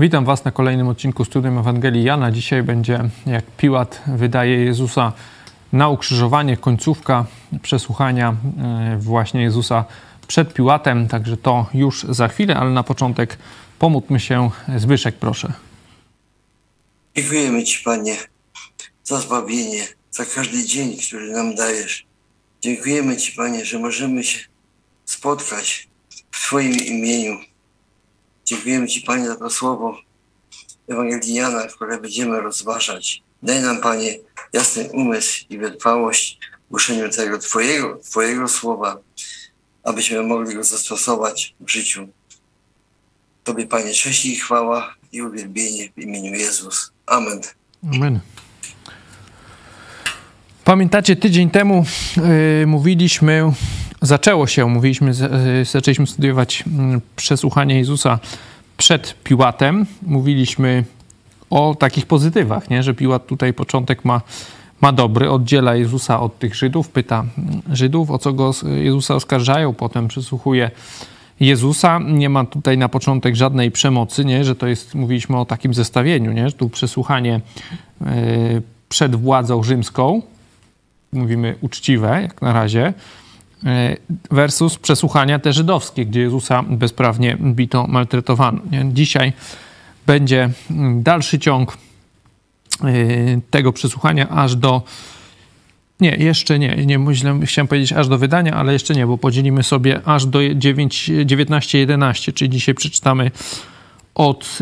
Witam Was na kolejnym odcinku Studium Ewangelii Jana. Dzisiaj będzie, jak Piłat wydaje Jezusa na ukrzyżowanie, końcówka przesłuchania e, właśnie Jezusa przed Piłatem. Także to już za chwilę, ale na początek pomódlmy się. Zbyszek, proszę. Dziękujemy Ci, Panie, za zbawienie, za każdy dzień, który nam dajesz. Dziękujemy Ci, Panie, że możemy się spotkać w Twoim imieniu. Dziękujemy Ci, Panie, za to słowo Ewangelii Jana, które będziemy rozważać. Daj nam, Panie, jasny umysł i wytrwałość w głoszeniu tego Twojego, Twojego słowa, abyśmy mogli go zastosować w życiu. Tobie, Panie, cześć i chwała i uwielbienie w imieniu Jezus. Amen. Amen. Pamiętacie, tydzień temu yy, mówiliśmy, zaczęło się, mówiliśmy, zaczęliśmy studiować yy, przesłuchanie Jezusa przed Piłatem. Mówiliśmy o takich pozytywach, nie? że Piłat tutaj początek ma, ma dobry, oddziela Jezusa od tych Żydów, pyta Żydów, o co go Jezusa oskarżają, potem przesłuchuje Jezusa. Nie ma tutaj na początek żadnej przemocy, nie? że to jest, mówiliśmy o takim zestawieniu, nie? że tu przesłuchanie yy, przed władzą rzymską, mówimy uczciwe jak na razie, e, versus przesłuchania te żydowskie, gdzie Jezusa bezprawnie bito, maltretowano. Dzisiaj będzie dalszy ciąg e, tego przesłuchania aż do nie, jeszcze nie, nie źle chciałem powiedzieć aż do wydania, ale jeszcze nie, bo podzielimy sobie aż do 19.11, czyli dzisiaj przeczytamy od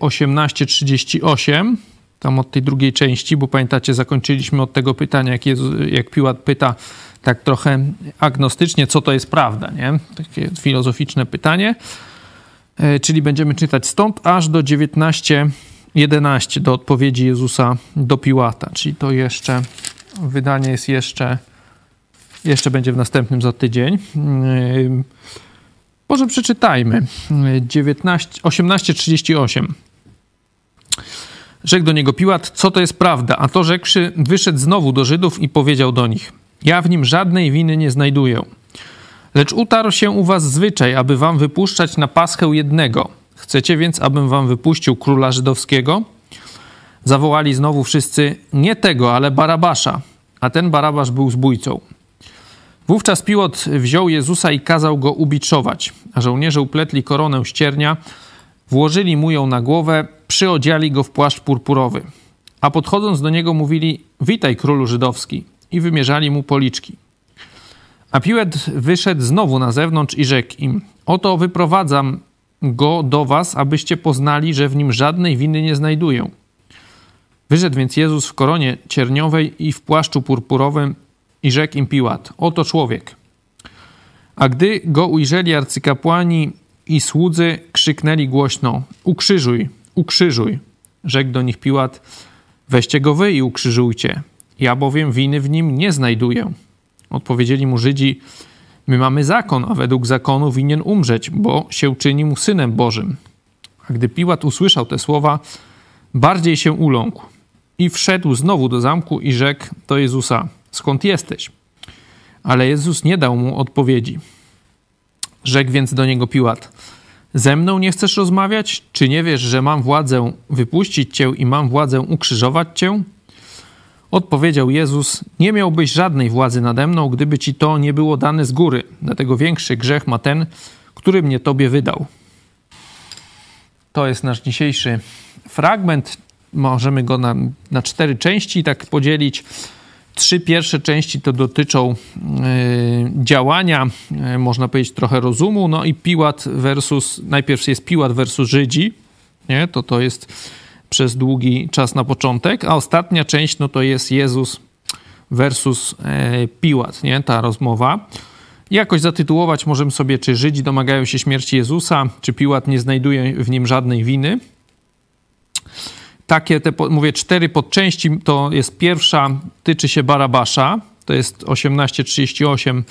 18.38 e, tam od tej drugiej części, bo pamiętacie, zakończyliśmy od tego pytania, jak, Jezus, jak Piłat pyta tak trochę agnostycznie, co to jest prawda, nie? Takie filozoficzne pytanie. E, czyli będziemy czytać stąd aż do 19:11 do odpowiedzi Jezusa do Piłata. Czyli to jeszcze, wydanie jest jeszcze, jeszcze będzie w następnym za tydzień. E, może przeczytajmy. 19, 18:38. Rzekł do niego Piłat, co to jest prawda? A to rzekłszy, wyszedł znowu do Żydów i powiedział do nich, ja w nim żadnej winy nie znajduję. Lecz utarł się u was zwyczaj, aby wam wypuszczać na paschę jednego. Chcecie więc, abym wam wypuścił króla żydowskiego? Zawołali znowu wszyscy, nie tego, ale Barabasza. A ten Barabasz był zbójcą. Wówczas Piłot wziął Jezusa i kazał go ubiczować, a żołnierze upletli koronę ściernia, włożyli mu ją na głowę, przyodziali go w płaszcz purpurowy. A podchodząc do niego mówili, witaj królu żydowski i wymierzali mu policzki. A Piłet wyszedł znowu na zewnątrz i rzekł im, oto wyprowadzam go do was, abyście poznali, że w nim żadnej winy nie znajduję. Wyszedł więc Jezus w koronie cierniowej i w płaszczu purpurowym i rzekł im Piłat, oto człowiek. A gdy go ujrzeli arcykapłani i słudzy, krzyknęli głośno, ukrzyżuj, ukrzyżuj. Rzekł do nich Piłat, weźcie go wy i ukrzyżujcie. Ja bowiem winy w nim nie znajduję. Odpowiedzieli mu Żydzi, my mamy zakon, a według zakonu winien umrzeć, bo się czyni mu synem Bożym. A gdy Piłat usłyszał te słowa, bardziej się uląkł i wszedł znowu do zamku i rzekł do Jezusa, skąd jesteś? Ale Jezus nie dał mu odpowiedzi. Rzekł więc do niego Piłat, ze mną nie chcesz rozmawiać? Czy nie wiesz, że mam władzę wypuścić cię i mam władzę ukrzyżować cię? Odpowiedział Jezus: Nie miałbyś żadnej władzy nade mną, gdyby ci to nie było dane z góry. Dlatego większy grzech ma ten, który mnie tobie wydał. To jest nasz dzisiejszy fragment. Możemy go na, na cztery części tak podzielić. Trzy pierwsze części to dotyczą y, działania, y, można powiedzieć trochę rozumu, no i Piłat versus, najpierw jest Piłat versus Żydzi, nie? to to jest przez długi czas na początek, a ostatnia część no to jest Jezus versus y, Piłat, nie? ta rozmowa. Jakoś zatytułować możemy sobie, czy Żydzi domagają się śmierci Jezusa, czy Piłat nie znajduje w nim żadnej winy takie, te, mówię, cztery podczęści, to jest pierwsza, tyczy się Barabasza, to jest 18:38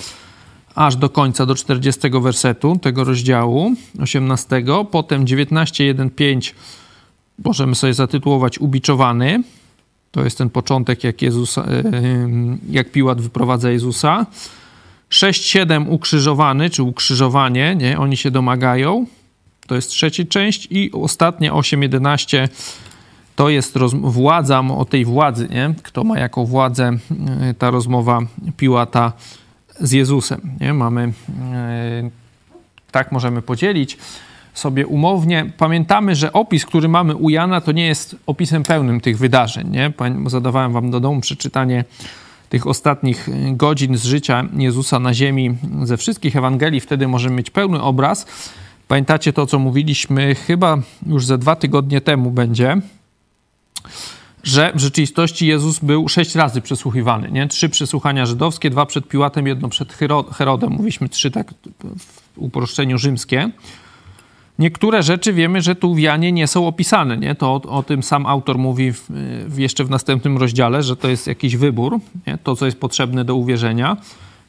aż do końca, do 40 wersetu tego rozdziału 18. Potem 19:1-5 możemy sobie zatytułować Ubiczowany. To jest ten początek, jak, Jezus, e, jak Piłat wyprowadza Jezusa. 6-7 ukrzyżowany, czy ukrzyżowanie, nie? Oni się domagają. To jest trzecia część i ostatnie 8.11 to jest władza, o tej władzy, nie? kto ma jaką władzę, e, ta rozmowa Piłata z Jezusem. Nie? Mamy, e, tak możemy podzielić sobie umownie. Pamiętamy, że opis, który mamy u Jana, to nie jest opisem pełnym tych wydarzeń. Nie? Zadawałem wam do domu przeczytanie tych ostatnich godzin z życia Jezusa na ziemi ze wszystkich Ewangelii. Wtedy możemy mieć pełny obraz. Pamiętacie to, co mówiliśmy chyba już ze dwa tygodnie temu będzie, że w rzeczywistości Jezus był sześć razy przesłuchiwany. Nie? Trzy przesłuchania żydowskie, dwa przed Piłatem, jedno przed Herodem. Mówiliśmy trzy tak w uproszczeniu rzymskie. Niektóre rzeczy wiemy, że tu w Janie nie są opisane. Nie? To o, o tym sam autor mówi w, w jeszcze w następnym rozdziale, że to jest jakiś wybór, nie? to co jest potrzebne do uwierzenia.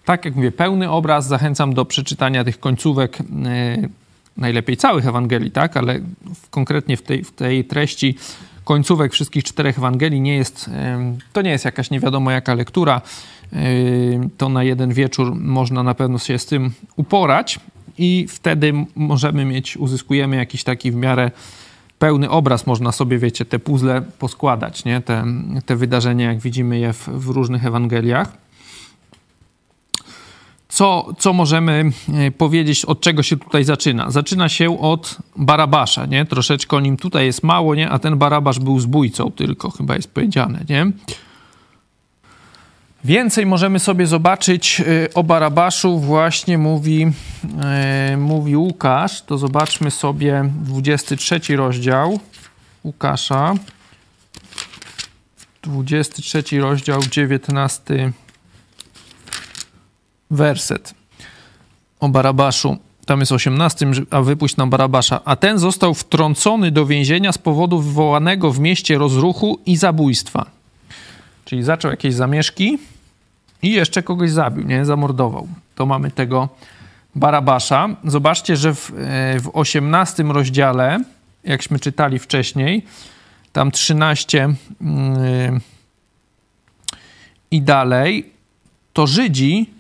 Tak jak mówię, pełny obraz. Zachęcam do przeczytania tych końcówek, yy, najlepiej całych Ewangelii, tak? ale w, konkretnie w tej, w tej treści końcówek wszystkich czterech Ewangelii nie jest, yy, to nie jest jakaś nie wiadomo jaka lektura. Yy, to na jeden wieczór można na pewno się z tym uporać, i wtedy możemy mieć, uzyskujemy jakiś taki w miarę pełny obraz, można sobie, wiecie, te puzzle poskładać, nie? Te, te wydarzenia, jak widzimy je w, w różnych Ewangeliach. Co, co możemy e, powiedzieć, od czego się tutaj zaczyna? Zaczyna się od Barabasza, nie? Troszeczkę o nim tutaj jest mało, nie? A ten Barabasz był zbójcą tylko, chyba jest powiedziane, nie? Więcej możemy sobie zobaczyć y, o Barabaszu, właśnie mówi, y, mówi Łukasz. To zobaczmy sobie 23 rozdział Łukasza. 23 rozdział, 19 werset o Barabaszu. Tam jest 18, a wypuść nam Barabasza. A ten został wtrącony do więzienia z powodu wywołanego w mieście rozruchu i zabójstwa. Czyli zaczął jakieś zamieszki, i jeszcze kogoś zabił, nie? Zamordował. To mamy tego Barabasza. Zobaczcie, że w, e, w 18 rozdziale, jakśmy czytali wcześniej, tam 13 yy, i dalej, to Żydzi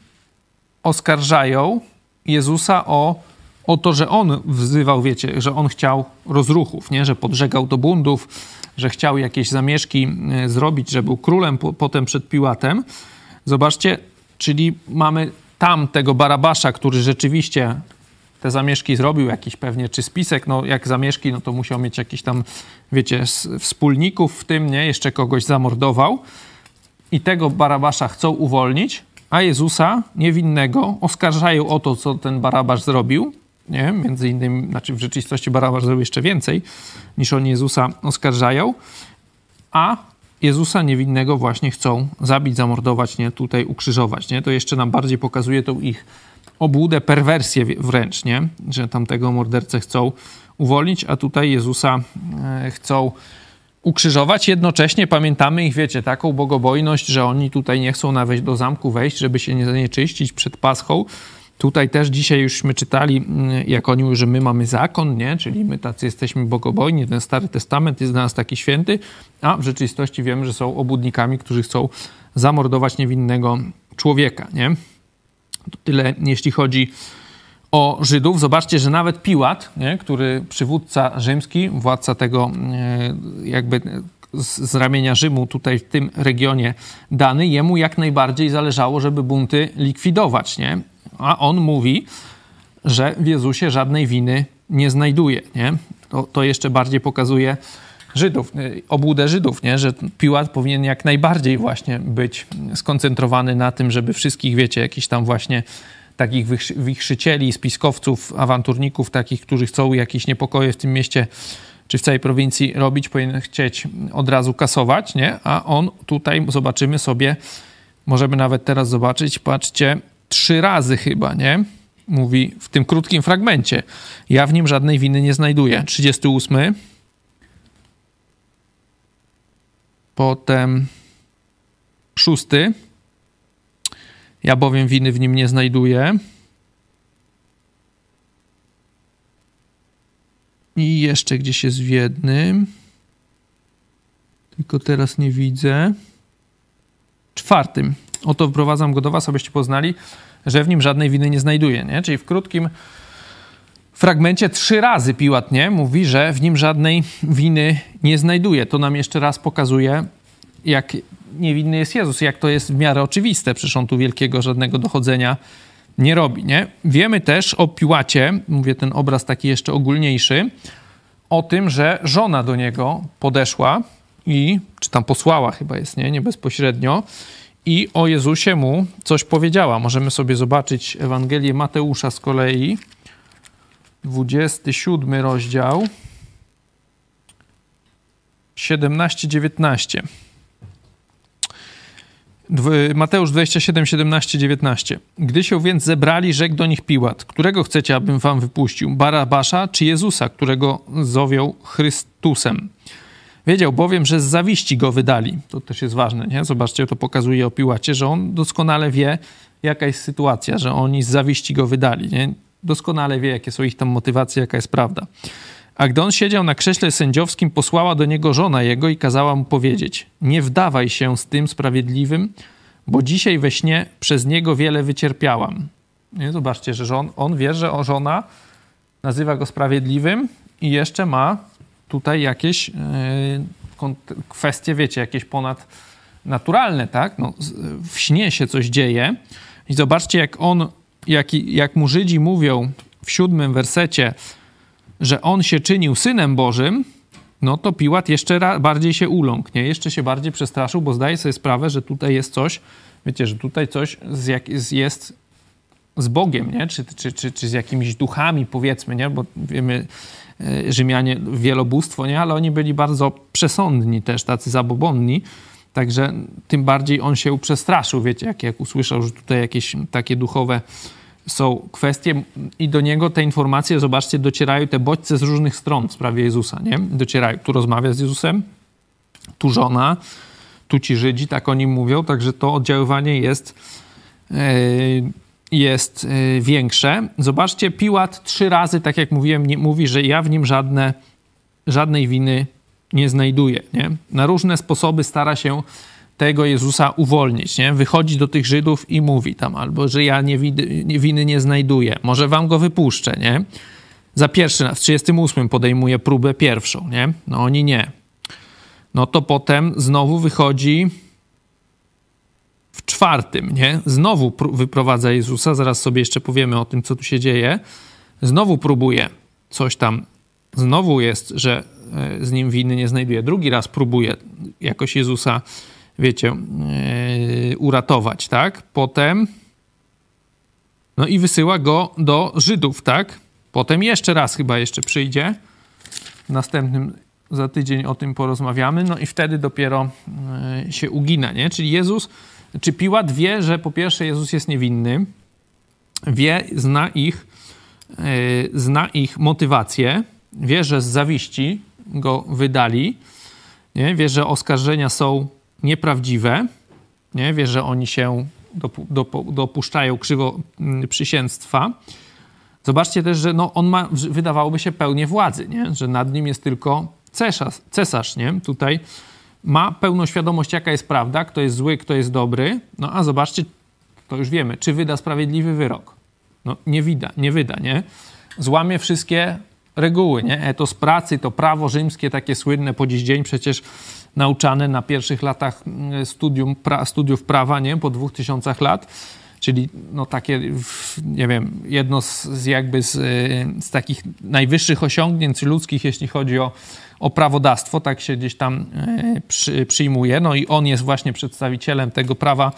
oskarżają Jezusa o, o to, że on wzywał, wiecie, że on chciał rozruchów, nie? że podżegał do buntów, że chciał jakieś zamieszki e, zrobić, że był królem po, potem przed Piłatem. Zobaczcie, czyli mamy tam tego Barabasza, który rzeczywiście te zamieszki zrobił, jakiś pewnie, czy spisek, no jak zamieszki, no to musiał mieć jakiś tam, wiecie, wspólników w tym, nie? Jeszcze kogoś zamordował. I tego Barabasza chcą uwolnić, a Jezusa niewinnego oskarżają o to, co ten Barabasz zrobił. Nie? Między innymi, znaczy w rzeczywistości Barabasz zrobił jeszcze więcej niż oni Jezusa oskarżają. A Jezusa niewinnego właśnie chcą zabić, zamordować, nie? Tutaj ukrzyżować, nie? To jeszcze nam bardziej pokazuje tą ich obłudę, perwersję wręcz, nie? Że tamtego mordercę chcą uwolnić, a tutaj Jezusa e, chcą ukrzyżować. Jednocześnie pamiętamy ich, wiecie, taką bogobojność, że oni tutaj nie chcą nawet do zamku wejść, żeby się nie zanieczyścić przed Paschą, Tutaj też dzisiaj jużśmy czytali, mm, jak oni mówią, że my mamy zakon, nie? czyli my tacy jesteśmy bogobojni, ten Stary Testament jest dla nas taki święty, a w rzeczywistości wiemy, że są obudnikami, którzy chcą zamordować niewinnego człowieka. Nie? To tyle, jeśli chodzi o Żydów. Zobaczcie, że nawet Piłat, nie? który przywódca rzymski, władca tego e, jakby z ramienia Rzymu tutaj w tym regionie dany, jemu jak najbardziej zależało, żeby bunty likwidować, nie? A on mówi, że w Jezusie żadnej winy nie znajduje. Nie? To, to jeszcze bardziej pokazuje Żydów, y, obłudę Żydów, nie? że Piłat powinien jak najbardziej właśnie być skoncentrowany na tym, żeby wszystkich, wiecie, jakichś tam właśnie takich wichrzycieli, spiskowców, awanturników, takich, którzy chcą jakieś niepokoje w tym mieście czy w całej prowincji robić, powinien chcieć od razu kasować, nie? A on tutaj zobaczymy sobie, możemy nawet teraz zobaczyć, patrzcie, trzy razy chyba, nie? Mówi w tym krótkim fragmencie. Ja w nim żadnej winy nie znajduję. 38. Potem szósty. Ja bowiem winy w nim nie znajduję. I jeszcze gdzieś jest w jednym. Tylko teraz nie widzę. Czwartym. Oto wprowadzam go do was, abyście poznali, że w nim żadnej winy nie znajduje. Nie? Czyli w krótkim fragmencie trzy razy Piłat nie mówi, że w nim żadnej winy nie znajduje. To nam jeszcze raz pokazuje, jak niewinny jest Jezus, jak to jest w miarę oczywiste. Przecież on tu wielkiego żadnego dochodzenia nie robi. Nie? Wiemy też o Piłacie, mówię ten obraz taki jeszcze ogólniejszy, o tym, że żona do niego podeszła i, czy tam posłała chyba jest, nie, nie bezpośrednio, i o Jezusie mu coś powiedziała. Możemy sobie zobaczyć Ewangelię Mateusza z kolei, 27 rozdział, 17-19. Mateusz 27, 17, 19. Gdy się więc zebrali, rzekł do nich Piłat, którego chcecie, abym wam wypuścił? Barabasza czy Jezusa, którego zowią Chrystusem? Wiedział bowiem, że z zawiści go wydali. To też jest ważne, nie? Zobaczcie, to pokazuje o Piłacie, że on doskonale wie, jaka jest sytuacja, że oni z zawiści go wydali, nie? Doskonale wie, jakie są ich tam motywacje, jaka jest prawda. A gdy on siedział na krześle sędziowskim, posłała do niego żona jego i kazała mu powiedzieć: Nie wdawaj się z tym sprawiedliwym, bo dzisiaj we śnie przez niego wiele wycierpiałam. Nie? Zobaczcie, że żon, on wie, że żona nazywa go sprawiedliwym i jeszcze ma tutaj jakieś yy, kwestie, wiecie, jakieś ponadnaturalne, tak? No, w śnie się coś dzieje. I zobaczcie, jak on, jak, jak mu Żydzi mówią w siódmym wersecie, że on się czynił synem Bożym, no to Piłat jeszcze bardziej się uląkł, nie? Jeszcze się bardziej przestraszył, bo zdaje sobie sprawę, że tutaj jest coś, wiecie, że tutaj coś z jak, jest z Bogiem, nie? Czy, czy, czy, czy z jakimiś duchami, powiedzmy, nie? Bo wiemy, e, Rzymianie wielobóstwo, nie? Ale oni byli bardzo przesądni też, tacy zabobonni. Także tym bardziej on się przestraszył, wiecie, jak, jak usłyszał, że tutaj jakieś takie duchowe są kwestie i do niego te informacje, zobaczcie, docierają te bodźce z różnych stron w sprawie Jezusa, nie? Docierają. Tu rozmawia z Jezusem, tu żona, tu ci Żydzi, tak o nim mówią, także to oddziaływanie jest, e, jest e, większe. Zobaczcie, Piłat trzy razy, tak jak mówiłem, nie, mówi, że ja w nim żadne, żadnej winy nie znajduję, nie? Na różne sposoby stara się tego Jezusa uwolnić, nie? Wychodzi do tych Żydów i mówi tam albo, że ja nie, winy nie znajduję, może wam go wypuszczę, nie? Za pierwszy, w 38 podejmuje próbę pierwszą, nie? No oni nie. No to potem znowu wychodzi czwartym, nie? Znowu wyprowadza Jezusa, zaraz sobie jeszcze powiemy o tym, co tu się dzieje. Znowu próbuje coś tam, znowu jest, że e, z nim winy nie znajduje. Drugi raz próbuje jakoś Jezusa wiecie, yy, uratować, tak? Potem, no i wysyła go do Żydów, tak? Potem jeszcze raz chyba jeszcze przyjdzie. W następnym za tydzień o tym porozmawiamy, no i wtedy dopiero yy, się ugina, nie? Czyli Jezus, czy Piłat wie, że po pierwsze Jezus jest niewinny, wie, zna ich, yy, zna ich motywację, wie, że z zawiści go wydali, nie? wie, że oskarżenia są nieprawdziwe, nie? wie, że oni się dopuszczają krzywo mm, przysięstwa. Zobaczcie też, że no, on ma, wydawałoby się, pełnię władzy, nie? że nad nim jest tylko cesarz, cesarz nie? tutaj ma pełną świadomość, jaka jest prawda, kto jest zły, kto jest dobry. No a zobaczcie, to już wiemy, czy wyda sprawiedliwy wyrok. No nie wyda, nie wyda, nie? Złamie wszystkie reguły, nie? Etos pracy, to prawo rzymskie, takie słynne po dziś dzień przecież nauczane na pierwszych latach mm, studium, pra, studiów prawa, nie? Po dwóch tysiącach lat. Czyli no takie, nie wiem, jedno z, jakby z, y, z, takich najwyższych osiągnięć ludzkich, jeśli chodzi o, o prawodawstwo, tak się gdzieś tam y, przy, przyjmuje. No i on jest właśnie przedstawicielem tego prawa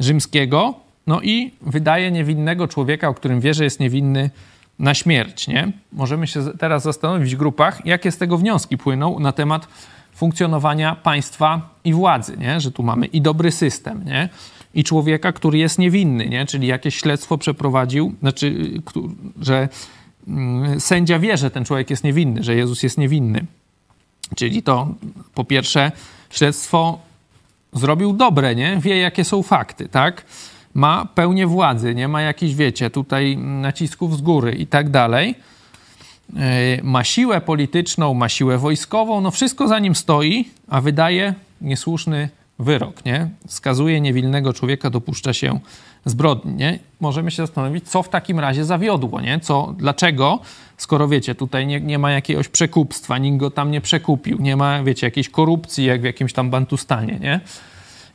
rzymskiego. No i wydaje niewinnego człowieka, o którym wie, że jest niewinny, na śmierć, nie? Możemy się teraz zastanowić w grupach, jakie z tego wnioski płyną na temat funkcjonowania państwa i władzy, nie? Że tu mamy i dobry system, nie? I człowieka, który jest niewinny, nie? Czyli jakieś śledztwo przeprowadził, znaczy, że mm, sędzia wie, że ten człowiek jest niewinny, że Jezus jest niewinny. Czyli to po pierwsze śledztwo zrobił dobre, nie? Wie, jakie są fakty, tak? ma pełnię władzy, nie ma jakichś, wiecie, tutaj nacisków z góry i tak dalej. E, ma siłę polityczną, ma siłę wojskową, no wszystko za nim stoi, a wydaje niesłuszny wyrok, nie? Skazuje niewinnego człowieka, dopuszcza się zbrodni, nie? Możemy się zastanowić, co w takim razie zawiodło, nie? Co, dlaczego, skoro wiecie, tutaj nie, nie ma jakiegoś przekupstwa, nikt go tam nie przekupił, nie ma, wiecie, jakiejś korupcji, jak w jakimś tam Bantustanie, nie?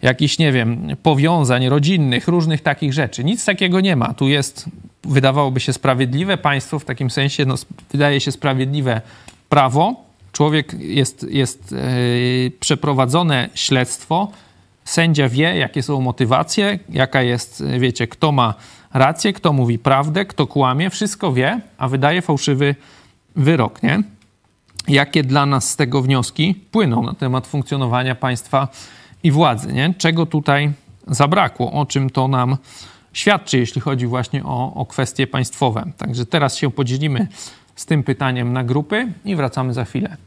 Jakichś, nie wiem, powiązań rodzinnych, różnych takich rzeczy. Nic takiego nie ma. Tu jest, wydawałoby się, sprawiedliwe państwo, w takim sensie, no, wydaje się sprawiedliwe prawo, człowiek jest, jest yy, przeprowadzone śledztwo, sędzia wie, jakie są motywacje, jaka jest, wiecie, kto ma rację, kto mówi prawdę, kto kłamie, wszystko wie, a wydaje fałszywy wyrok, nie? Jakie dla nas z tego wnioski płyną na temat funkcjonowania państwa i władzy, nie? Czego tutaj zabrakło, o czym to nam świadczy, jeśli chodzi właśnie o, o kwestie państwowe. Także teraz się podzielimy z tym pytaniem na grupy i wracamy za chwilę.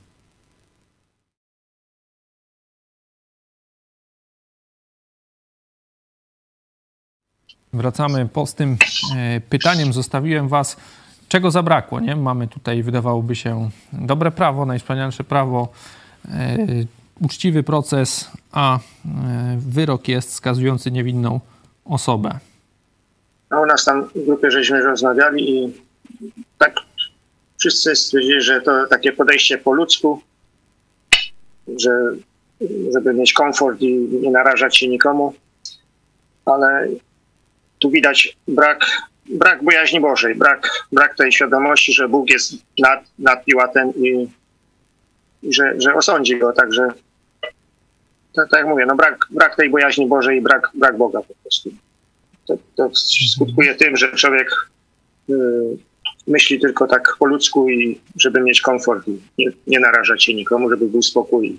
Wracamy po z tym e, pytaniem. Zostawiłem Was, czego zabrakło. Nie? Mamy tutaj, wydawałoby się, dobre prawo, najwspanialsze prawo, e, uczciwy proces, a e, wyrok jest skazujący niewinną osobę. No, u nas tam w grupie żeśmy rozmawiali i tak wszyscy stwierdzili, że to takie podejście po ludzku, że żeby mieć komfort i nie narażać się nikomu, ale tu widać brak, brak bojaźni Bożej, brak, brak tej świadomości, że Bóg jest nad, nad Piłatem i, i że, że osądzi go, także tak, tak jak mówię, no brak, brak tej bojaźni Bożej i brak, brak Boga po prostu. To, to skutkuje tym, że człowiek y, myśli tylko tak po ludzku i żeby mieć komfort i nie, nie narażać się nikomu, żeby był spokój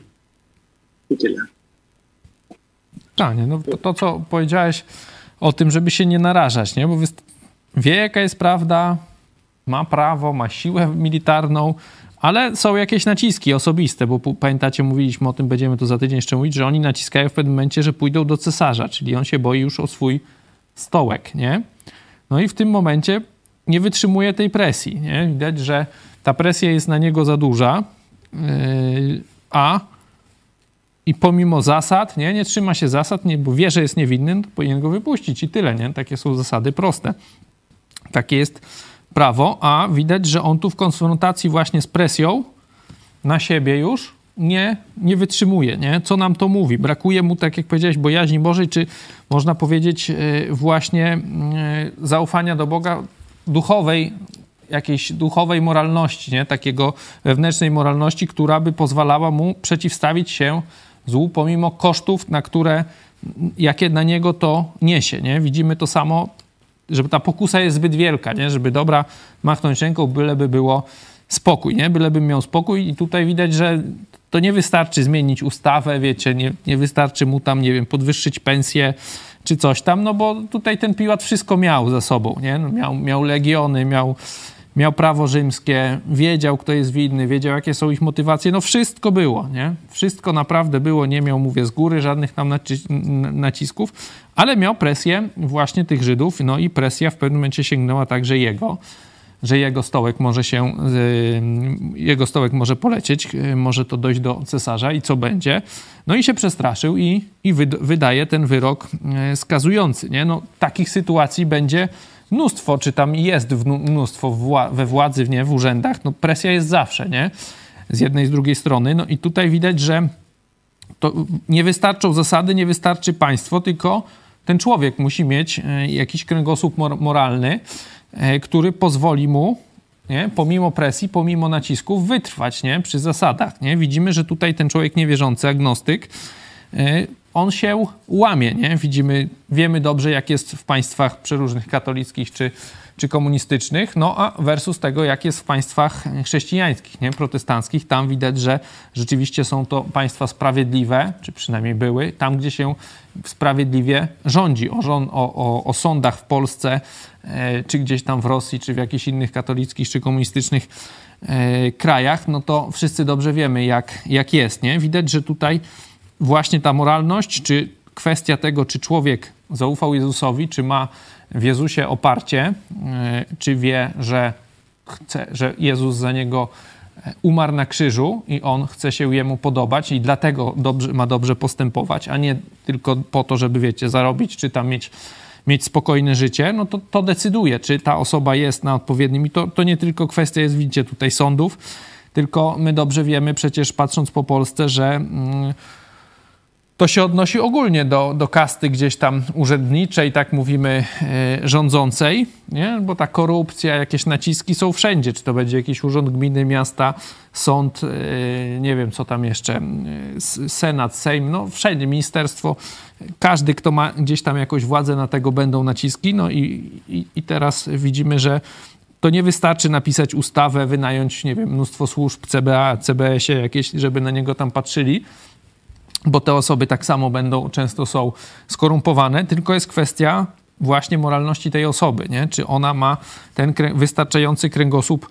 i tyle. Tak, no to, to co powiedziałeś o tym, żeby się nie narażać, nie? Bo wie, jaka jest prawda, ma prawo, ma siłę militarną, ale są jakieś naciski osobiste, bo pamiętacie, mówiliśmy o tym, będziemy to za tydzień jeszcze mówić, że oni naciskają w pewnym momencie, że pójdą do cesarza, czyli on się boi już o swój stołek, nie? No i w tym momencie nie wytrzymuje tej presji, nie? Widać, że ta presja jest na niego za duża, yy, a i pomimo zasad, nie, nie trzyma się zasad, nie, bo wie, że jest niewinny, no to powinien go wypuścić i tyle, nie? Takie są zasady proste. Takie jest prawo, a widać, że on tu w konfrontacji właśnie z presją na siebie już nie, nie wytrzymuje, nie? Co nam to mówi? Brakuje mu, tak jak powiedziałeś, bojaźni Bożej, czy można powiedzieć e, właśnie e, zaufania do Boga duchowej, jakiejś duchowej moralności, nie? Takiego wewnętrznej moralności, która by pozwalała mu przeciwstawić się złu, pomimo kosztów, na które, jakie na niego to niesie. Nie? Widzimy to samo, że ta pokusa jest zbyt wielka, nie? żeby dobra machnąć ręką, byleby było spokój, nie? byleby miał spokój i tutaj widać, że to nie wystarczy zmienić ustawę, wiecie, nie, nie wystarczy mu tam, nie wiem, podwyższyć pensję czy coś tam, no bo tutaj ten Piłat wszystko miał za sobą, nie? No miał, miał legiony, miał miał prawo rzymskie, wiedział, kto jest winny, wiedział, jakie są ich motywacje. No wszystko było, nie? Wszystko naprawdę było, nie miał, mówię, z góry żadnych tam nacisków, ale miał presję właśnie tych Żydów, no i presja w pewnym momencie sięgnęła także jego że jego stołek może się, jego stołek może polecieć, może to dojść do cesarza i co będzie. No i się przestraszył i, i wydaje ten wyrok e, skazujący. Nie? No, takich sytuacji będzie mnóstwo, czy tam jest mnóstwo we władzy, nie, w urzędach, no presja jest zawsze, nie? Z jednej z drugiej strony. No i tutaj widać, że to nie wystarczą zasady, nie wystarczy państwo, tylko ten człowiek musi mieć e, jakiś kręgosłup moralny, e, który pozwoli mu, nie, pomimo presji, pomimo nacisków, wytrwać nie, przy zasadach. Nie? Widzimy, że tutaj ten człowiek niewierzący, agnostyk, e, on się łamie, nie? Widzimy, wiemy dobrze, jak jest w państwach przeróżnych katolickich czy, czy komunistycznych, no a versus tego, jak jest w państwach chrześcijańskich, nie? Protestanckich. Tam widać, że rzeczywiście są to państwa sprawiedliwe, czy przynajmniej były, tam, gdzie się sprawiedliwie rządzi. O, o, o, o sądach w Polsce, e, czy gdzieś tam w Rosji, czy w jakichś innych katolickich, czy komunistycznych e, krajach, no to wszyscy dobrze wiemy, jak, jak jest, nie? Widać, że tutaj właśnie ta moralność, czy kwestia tego, czy człowiek zaufał Jezusowi, czy ma w Jezusie oparcie, e, czy wie, że chce, że Jezus za niego umarł na krzyżu i on chce się jemu podobać i dlatego dobrze, ma dobrze postępować, a nie tylko po to, żeby, wiecie, zarobić, czy tam mieć, mieć spokojne życie, no to, to decyduje, czy ta osoba jest na odpowiednim. I to, to nie tylko kwestia jest, widzicie, tutaj sądów, tylko my dobrze wiemy przecież patrząc po Polsce, że... Mm, to się odnosi ogólnie do, do kasty gdzieś tam urzędniczej, tak mówimy, e, rządzącej, nie? bo ta korupcja, jakieś naciski są wszędzie, czy to będzie jakiś urząd gminy, miasta, sąd, e, nie wiem co tam jeszcze, e, senat, sejm, no wszędzie, ministerstwo, każdy, kto ma gdzieś tam jakąś władzę, na tego będą naciski, no i, i, i teraz widzimy, że to nie wystarczy napisać ustawę, wynająć, nie wiem, mnóstwo służb CBA, CBS-ie jakieś, żeby na niego tam patrzyli, bo te osoby tak samo będą, często są skorumpowane, tylko jest kwestia właśnie moralności tej osoby, nie? czy ona ma ten wystarczający kręgosłup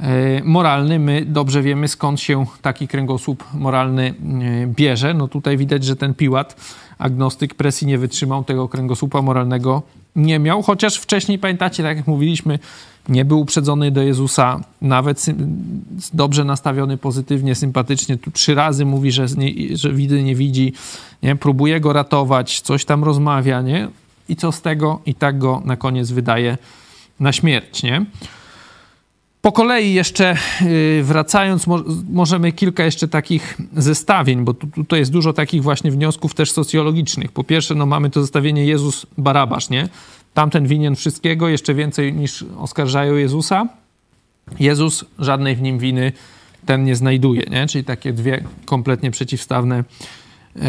e, moralny. My dobrze wiemy, skąd się taki kręgosłup moralny e, bierze. No tutaj widać, że ten Piłat, agnostyk, presji nie wytrzymał, tego kręgosłupa moralnego nie miał, chociaż wcześniej, pamiętacie, tak jak mówiliśmy, nie był uprzedzony do Jezusa, nawet dobrze nastawiony pozytywnie, sympatycznie. Tu trzy razy mówi, że, nie, że widy nie widzi, nie? próbuje go ratować, coś tam rozmawia, nie? I co z tego? I tak go na koniec wydaje na śmierć, nie? Po kolei jeszcze y, wracając, możemy kilka jeszcze takich zestawień, bo tutaj jest dużo takich właśnie wniosków też socjologicznych. Po pierwsze, no mamy to zestawienie Jezus-Barabasz, nie? Tamten winien wszystkiego, jeszcze więcej niż oskarżają Jezusa. Jezus żadnej w nim winy ten nie znajduje, nie? Czyli takie dwie kompletnie przeciwstawne yy,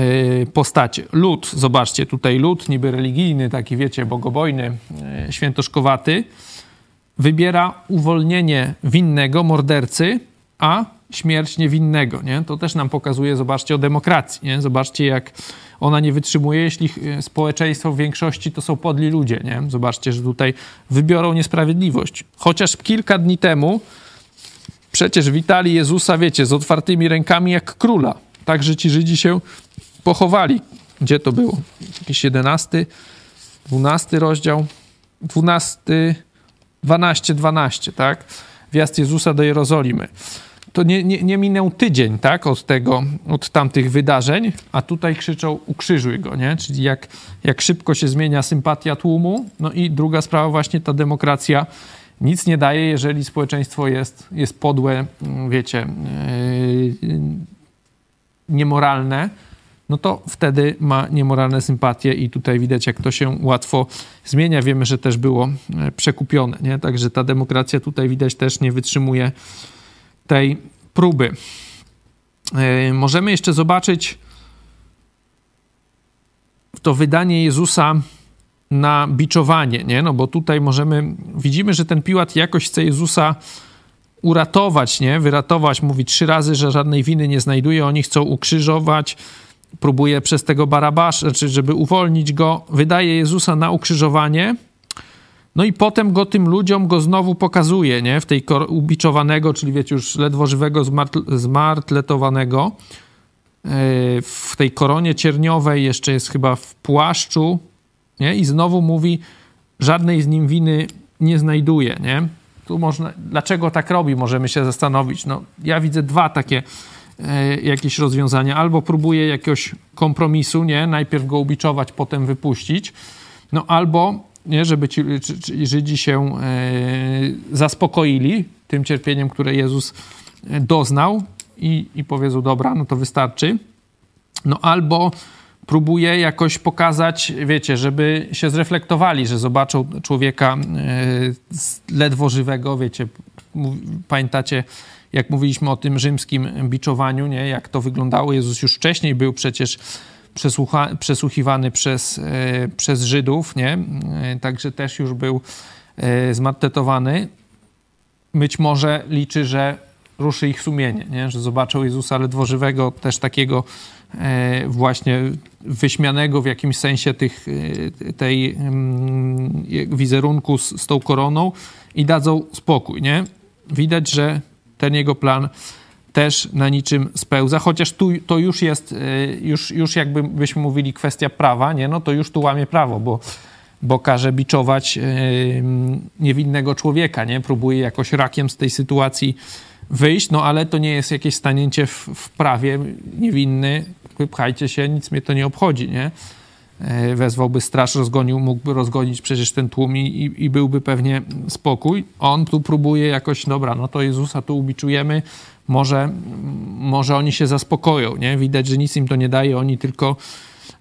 postacie. Lud, zobaczcie, tutaj lud niby religijny, taki wiecie, bogobojny, yy, świętoszkowaty, wybiera uwolnienie winnego, mordercy, a śmierć niewinnego. Nie? To też nam pokazuje, zobaczcie, o demokracji. Nie? Zobaczcie, jak ona nie wytrzymuje, jeśli e, społeczeństwo w większości to są podli ludzie. Nie? Zobaczcie, że tutaj wybiorą niesprawiedliwość. Chociaż kilka dni temu przecież witali Jezusa, wiecie, z otwartymi rękami jak króla. Także ci Żydzi się pochowali. Gdzie to było? Jakiś jedenasty, dwunasty rozdział, dwunasty, dwanaście, dwanaście, tak? Wjazd Jezusa do Jerozolimy to nie, nie, nie minął tydzień, tak, od tego, od tamtych wydarzeń, a tutaj krzyczą ukrzyżuj go, nie? Czyli jak, jak szybko się zmienia sympatia tłumu. No i druga sprawa właśnie ta demokracja nic nie daje, jeżeli społeczeństwo jest, jest podłe, wiecie, yy, niemoralne, no to wtedy ma niemoralne sympatie i tutaj widać, jak to się łatwo zmienia. Wiemy, że też było e, przekupione, nie? Także ta demokracja tutaj widać też nie wytrzymuje tej próby. E, możemy jeszcze zobaczyć to wydanie Jezusa na biczowanie, nie? No bo tutaj możemy, widzimy, że ten Piłat jakoś chce Jezusa uratować, nie? Wyratować, mówi trzy razy, że żadnej winy nie znajduje, oni chcą ukrzyżować, próbuje przez tego Barabasza, znaczy żeby uwolnić go, wydaje Jezusa na ukrzyżowanie, no i potem go tym ludziom go znowu pokazuje, nie? W tej ubiczowanego, czyli wiecie, już ledwo żywego, zmartletowanego. E, w tej koronie cierniowej jeszcze jest chyba w płaszczu, nie? I znowu mówi, żadnej z nim winy nie znajduje, nie? Tu można, dlaczego tak robi, możemy się zastanowić. No, ja widzę dwa takie jakieś rozwiązania. Albo próbuje jakiegoś kompromisu, nie? Najpierw go ubiczować, potem wypuścić. No albo nie, żeby ci, Żydzi się e, zaspokoili tym cierpieniem, które Jezus e, doznał i, i powiedzą, dobra, no to wystarczy. No albo próbuje jakoś pokazać, wiecie, żeby się zreflektowali, że zobaczą człowieka e, ledwo żywego, wiecie, pamiętacie, jak mówiliśmy o tym rzymskim biczowaniu, nie, jak to wyglądało. Jezus już wcześniej był przecież przesłucha, przesłuchiwany przez, e, przez Żydów, nie? E, także też już był e, zmartetowany. Być może liczy, że ruszy ich sumienie, nie? że zobaczą Jezusa ledwo żywego, też takiego właśnie wyśmianego w jakimś sensie tych, tej mm, wizerunku z, z tą koroną i dadzą spokój. Nie? Widać, że ten jego plan też na niczym spełza, chociaż tu to już jest, y, już, już jakby byśmy mówili kwestia prawa, nie? no to już tu łamie prawo, bo, bo każe biczować y, niewinnego człowieka, nie? próbuje jakoś rakiem z tej sytuacji wyjść, no ale to nie jest jakieś stanięcie w, w prawie, niewinny, wypchajcie się, nic mnie to nie obchodzi, nie? E, wezwałby straż, rozgonił, mógłby rozgonić przecież ten tłum i, i, byłby pewnie spokój. On tu próbuje jakoś, dobra, no to Jezusa tu ubiczujemy, może, może oni się zaspokoją, nie? Widać, że nic im to nie daje, oni tylko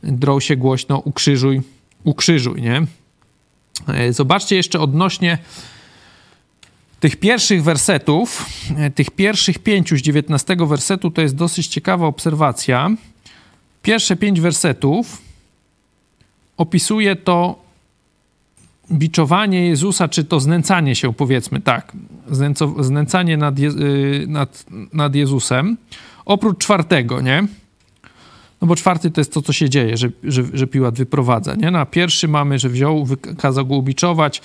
drą się głośno, ukrzyżuj, ukrzyżuj, nie? E, zobaczcie jeszcze odnośnie tych pierwszych wersetów, e, tych pierwszych pięciu z dziewiętnastego wersetu, to jest dosyć ciekawa obserwacja. Pierwsze pięć wersetów opisuje to biczowanie Jezusa, czy to znęcanie się, powiedzmy tak, znęco, znęcanie nad, Je, y, nad, nad Jezusem, oprócz czwartego, nie? No bo czwarty to jest to, co się dzieje, że, że, że Piłat wyprowadza, nie? Na pierwszy mamy, że wziął, kazał go ubiczować,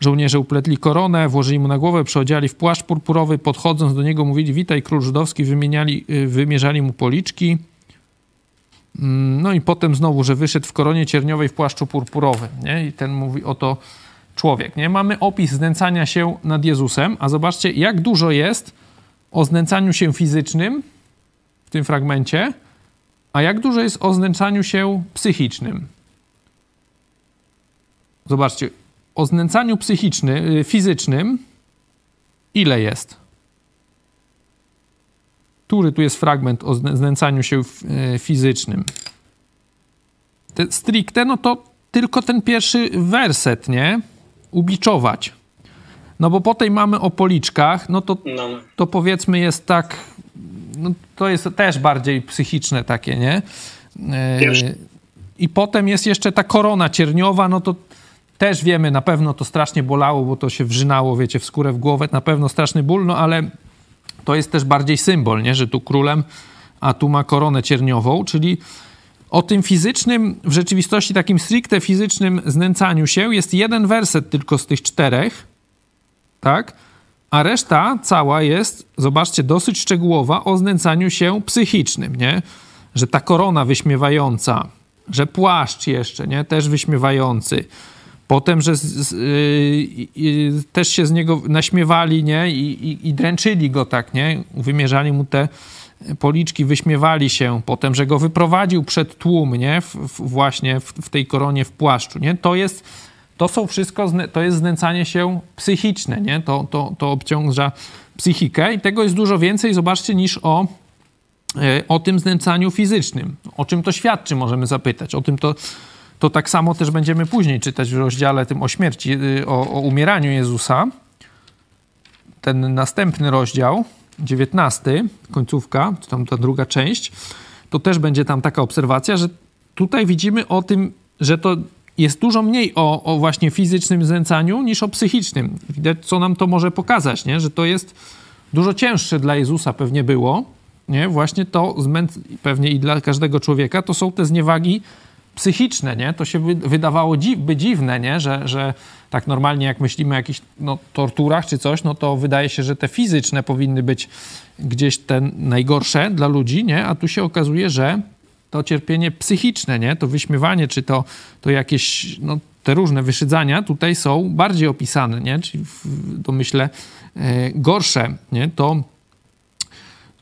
żołnierze upletli koronę, włożyli mu na głowę, przeodziali w płaszcz purpurowy, podchodząc do niego mówili, witaj król żydowski, wymieniali, y, wymierzali mu policzki, no i potem znowu, że wyszedł w koronie cierniowej w płaszczu purpurowym. Nie? I ten mówi oto człowiek. Nie? Mamy opis znęcania się nad Jezusem, a zobaczcie, jak dużo jest o znęcaniu się fizycznym w tym fragmencie, a jak dużo jest o znęcaniu się psychicznym. Zobaczcie, o znęcaniu psychicznym, y, fizycznym ile jest? Który tu jest fragment o znęcaniu się e, fizycznym. Te stricte, no to tylko ten pierwszy werset, nie? Ubiczować. No bo potem mamy o policzkach, no to, no. to powiedzmy jest tak, no to jest też bardziej psychiczne takie, nie? E, I potem jest jeszcze ta korona cierniowa, no to też wiemy, na pewno to strasznie bolało, bo to się wrzynało, wiecie, w skórę, w głowę, na pewno straszny ból, no ale to jest też bardziej symbol, nie? że tu królem, a tu ma koronę cierniową, czyli o tym fizycznym, w rzeczywistości takim stricte fizycznym znęcaniu się jest jeden werset tylko z tych czterech, tak? A reszta cała jest, zobaczcie, dosyć szczegółowa o znęcaniu się psychicznym, nie? Że ta korona wyśmiewająca, że płaszcz jeszcze, nie? Też wyśmiewający, Potem, że z, z, y, też się z niego naśmiewali, nie? I, i, I dręczyli go tak, nie? Wymierzali mu te policzki, wyśmiewali się. Potem, że go wyprowadził przed tłum, nie? W, w, właśnie w, w, tej koronie, w płaszczu, nie? To jest, to są wszystko, to jest znęcanie się psychiczne, nie? To, to, to obciąża psychikę i tego jest dużo więcej, zobaczcie, niż o, e, o tym znęcaniu fizycznym. O czym to świadczy, możemy zapytać. O tym to to tak samo też będziemy później czytać w rozdziale tym o śmierci, y, o, o umieraniu Jezusa. Ten następny rozdział, 19, końcówka, czy tam ta druga część, to też będzie tam taka obserwacja, że tutaj widzimy o tym, że to jest dużo mniej o, o właśnie fizycznym znęcaniu niż o psychicznym. Widać, co nam to może pokazać, nie? że to jest dużo cięższe dla Jezusa pewnie było, nie? właśnie to pewnie i dla każdego człowieka, to są te zniewagi psychiczne, nie? To się wydawało dzi by dziwne, nie? Że, że tak normalnie jak myślimy o jakichś no, torturach czy coś, no to wydaje się, że te fizyczne powinny być gdzieś te najgorsze dla ludzi, nie? A tu się okazuje, że to cierpienie psychiczne, nie? To wyśmiewanie, czy to, to jakieś, no, te różne wyszydzania tutaj są bardziej opisane, nie? Czyli to myślę e, gorsze, nie? To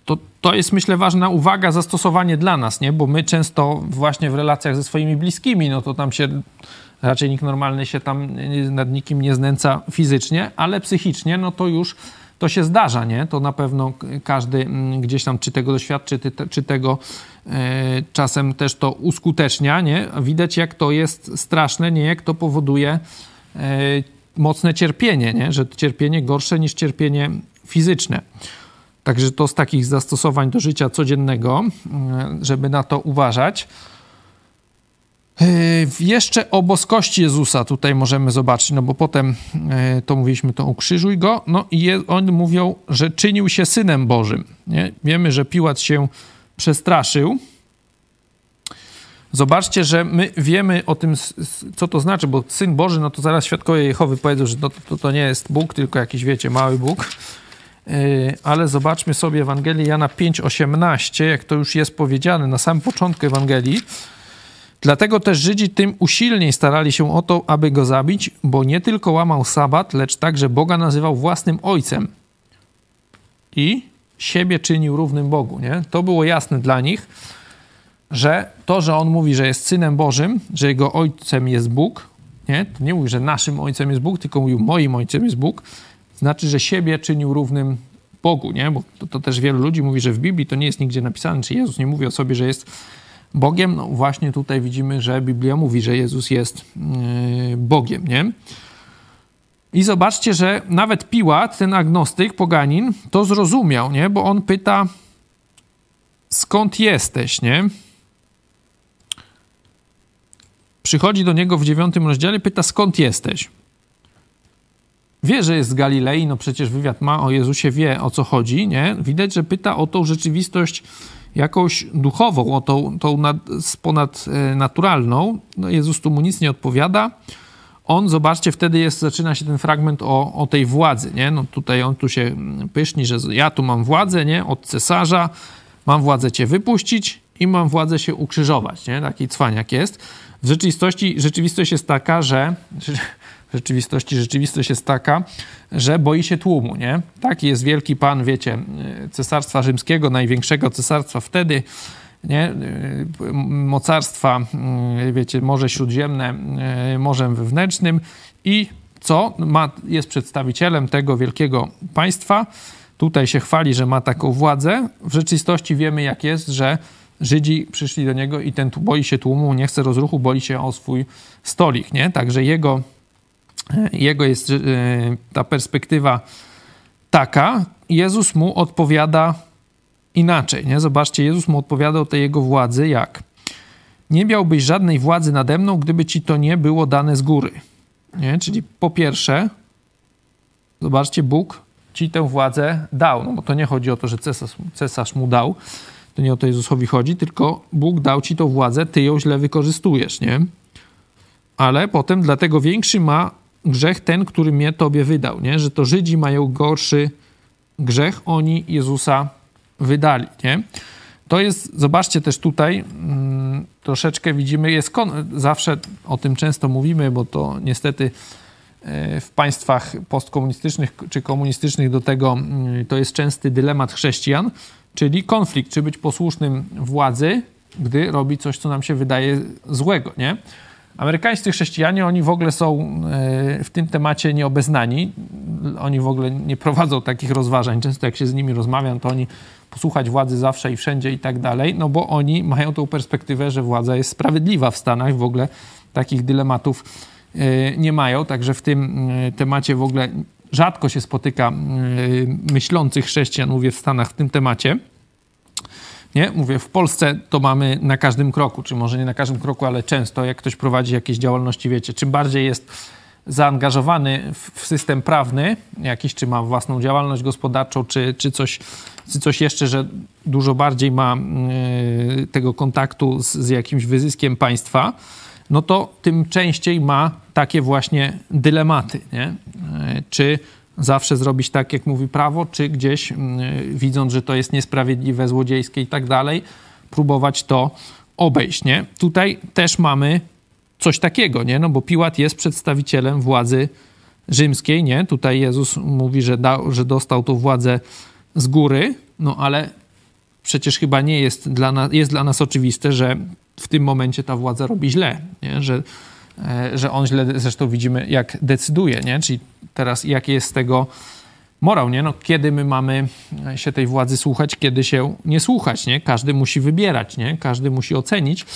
to, to jest myślę ważna uwaga, zastosowanie dla nas, nie? Bo my często właśnie w relacjach ze swoimi bliskimi, no to tam się raczej nikt normalny się tam nad nikim nie znęca fizycznie, ale psychicznie, no to już to się zdarza, nie? To na pewno każdy mm, gdzieś tam czy tego doświadczy, czy tego e, czasem też to uskutecznia, nie? Widać jak to jest straszne, nie? Jak to powoduje e, mocne cierpienie, nie? Że cierpienie gorsze niż cierpienie fizyczne. Także to z takich zastosowań do życia codziennego, e, żeby na to uważać. E, jeszcze o boskości Jezusa tutaj możemy zobaczyć, no bo potem e, to mówiliśmy, to ukrzyżuj go. No i oni mówią, że czynił się Synem Bożym. Nie? Wiemy, że Piłat się przestraszył. Zobaczcie, że my wiemy o tym, co to znaczy, bo Syn Boży, no to zaraz świadkowie Jehowy powiedzą, że to, to, to nie jest Bóg, tylko jakiś, wiecie, mały Bóg. Yy, ale zobaczmy sobie Ewangelię Jana 5,18, jak to już jest powiedziane na samym początku Ewangelii. Dlatego też Żydzi tym usilniej starali się o to, aby go zabić, bo nie tylko łamał sabat, lecz także Boga nazywał własnym ojcem. i siebie czynił równym Bogu. Nie? To było jasne dla nich, że to, że on mówi, że jest synem Bożym, że jego ojcem jest Bóg, nie? to nie mówi, że naszym ojcem jest Bóg, tylko mówił, moim ojcem jest Bóg, znaczy, że siebie czynił równym Bogu, nie? Bo to, to, też wielu ludzi mówi, że w Biblii to nie jest nigdzie napisane, czy Jezus nie mówi o sobie, że jest Bogiem. No właśnie tutaj widzimy, że Biblia mówi, że Jezus jest yy, Bogiem, nie? I zobaczcie, że nawet Piłat, ten agnostyk, poganin, to zrozumiał, nie? Bo on pyta, skąd jesteś, nie? Przychodzi do niego w dziewiątym rozdziale, pyta, skąd jesteś? Wie, że jest z Galilei, no przecież wywiad ma o Jezusie, wie o co chodzi, nie? Widać, że pyta o tą rzeczywistość jakąś duchową, o tą, tą nad, ponadnaturalną. No Jezus tu mu nic nie odpowiada. On, zobaczcie, wtedy jest, zaczyna się ten fragment o, o tej władzy, nie? No tutaj on tu się pyszni, że ja tu mam władzę, nie? Od cesarza, mam władzę cię wypuścić i mam władzę się ukrzyżować, nie? Taki cwaniak jest. W rzeczywistości rzeczywistość jest taka, że rzeczywistości rzeczywistość jest taka, że boi się tłumu, nie? Taki jest wielki pan, wiecie, cesarstwa rzymskiego, największego cesarstwa wtedy, nie? Mocarstwa, wiecie, Morze Śródziemne, Morzem Wewnętrznym i co? Ma, jest przedstawicielem tego wielkiego państwa. Tutaj się chwali, że ma taką władzę. W rzeczywistości wiemy, jak jest, że Żydzi przyszli do niego i ten boi się tłumu, nie chce rozruchu, boi się o swój stolik, nie? Także jego jego jest e, ta perspektywa taka, Jezus mu odpowiada inaczej. Nie? Zobaczcie, Jezus mu odpowiada o tej jego władzy jak? Nie miałbyś żadnej władzy nade mną, gdyby ci to nie było dane z góry. Nie? Czyli po pierwsze, zobaczcie, Bóg ci tę władzę dał. No bo to nie chodzi o to, że cesarz, cesarz mu dał. To nie o to Jezusowi chodzi, tylko Bóg dał ci tą władzę, ty ją źle wykorzystujesz, nie? Ale potem dlatego większy ma grzech ten, który mnie tobie wydał, nie? Że to Żydzi mają gorszy grzech, oni Jezusa wydali, nie? To jest, zobaczcie też tutaj, mm, troszeczkę widzimy, jest zawsze o tym często mówimy, bo to niestety e, w państwach postkomunistycznych czy komunistycznych do tego mm, to jest częsty dylemat chrześcijan, czyli konflikt, czy być posłusznym władzy, gdy robi coś, co nam się wydaje złego, nie? Amerykańscy chrześcijanie, oni w ogóle są e, w tym temacie nieobeznani. Oni w ogóle nie prowadzą takich rozważań. Często jak się z nimi rozmawiam, to oni posłuchać władzy zawsze i wszędzie i tak dalej, no bo oni mają tą perspektywę, że władza jest sprawiedliwa w Stanach. W ogóle takich dylematów e, nie mają. Także w tym e, temacie w ogóle rzadko się spotyka myślących chrześcijan, mówię w Stanach w tym temacie. Nie? Mówię, w Polsce to mamy na każdym kroku, czy może nie na każdym kroku, ale często, jak ktoś prowadzi jakieś działalności, wiecie, czym bardziej jest zaangażowany w system prawny, jakiś, czy ma własną działalność gospodarczą, czy, czy, coś, czy coś jeszcze, że dużo bardziej ma y, tego kontaktu z, z jakimś wyzyskiem państwa, no to tym częściej ma takie właśnie dylematy, nie? Y, czy zawsze zrobić tak, jak mówi prawo, czy gdzieś mm, widząc, że to jest niesprawiedliwe, złodziejskie i tak dalej, próbować to obejść, nie? Tutaj też mamy coś takiego, nie? No bo Piłat jest przedstawicielem władzy rzymskiej, nie? Tutaj Jezus mówi, że, że dostał tą władzę z góry, no ale przecież chyba nie jest dla, nas, jest dla nas oczywiste, że w tym momencie ta władza robi źle, nie? Że że on źle, zresztą widzimy, jak decyduje, nie? Czyli teraz jaki jest tego morał, nie? No, kiedy my mamy się tej władzy słuchać, kiedy się nie słuchać, nie? Każdy musi wybierać, nie? Każdy musi ocenić,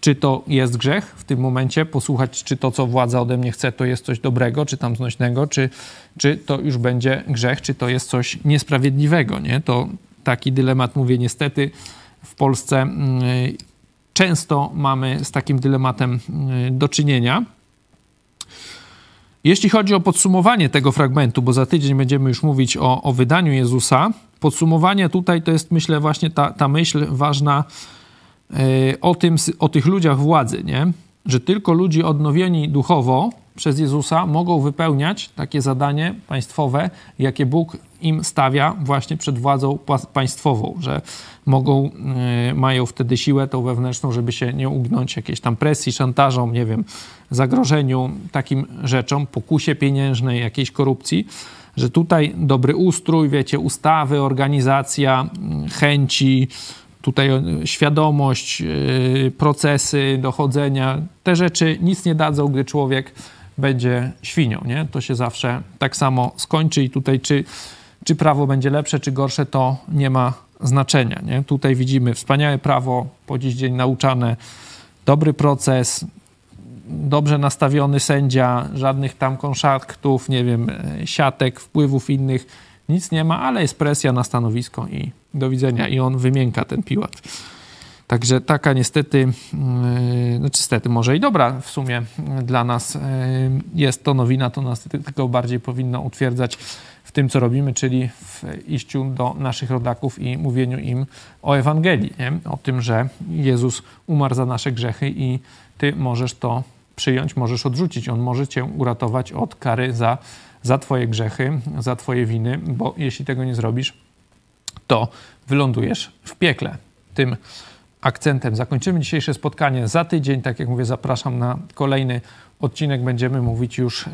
czy to jest grzech w tym momencie, posłuchać, czy to, co władza ode mnie chce, to jest coś dobrego, czy tam znośnego, czy, czy to już będzie grzech, czy to jest coś niesprawiedliwego, nie? To taki dylemat, mówię, niestety w Polsce mm, często mamy z takim dylematem y, do czynienia. Jeśli chodzi o podsumowanie tego fragmentu, bo za tydzień będziemy już mówić o, o wydaniu Jezusa, podsumowanie tutaj to jest, myślę, właśnie ta, ta myśl ważna y, o, tym, o tych ludziach władzy, nie? że tylko ludzie odnowieni duchowo przez Jezusa mogą wypełniać takie zadanie państwowe, jakie Bóg im stawia właśnie przed władzą państwową, że mogą, y, mają wtedy siłę tą wewnętrzną, żeby się nie ugnąć jakiejś tam presji, szantażom, nie wiem, zagrożeniu, takim rzeczom, pokusie pieniężnej, jakiejś korupcji, że tutaj dobry ustrój, wiecie, ustawy, organizacja, mm, chęci, tutaj świadomość, yy, procesy dochodzenia, te rzeczy nic nie dadzą, gdy człowiek będzie świnią, nie? To się zawsze tak samo skończy i tutaj czy, czy prawo będzie lepsze, czy gorsze, to nie ma znaczenia, nie? Tutaj widzimy wspaniałe prawo, po dziś dzień nauczane, dobry proces, dobrze nastawiony sędzia, żadnych tam konszaktów, nie wiem, siatek, wpływów innych, nic nie ma, ale jest presja na stanowisko i do widzenia. I on wymięka ten piłat. Także taka niestety, yy, no niestety może i dobra w sumie dla nas yy, jest to nowina, to nas tylko bardziej powinno utwierdzać w tym, co robimy, czyli w iściu do naszych rodaków i mówieniu im o Ewangelii, nie? o tym, że Jezus umarł za nasze grzechy i ty możesz to przyjąć, możesz odrzucić. On może cię uratować od kary za, za twoje grzechy, za twoje winy, bo jeśli tego nie zrobisz, to wylądujesz w piekle. Tym akcentem zakończymy dzisiejsze spotkanie. Za tydzień, tak jak mówię, zapraszam na kolejny odcinek. Będziemy mówić już, e,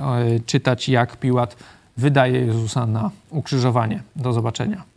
czytać, jak Piłat wydaje Jezusa na ukrzyżowanie. Do zobaczenia.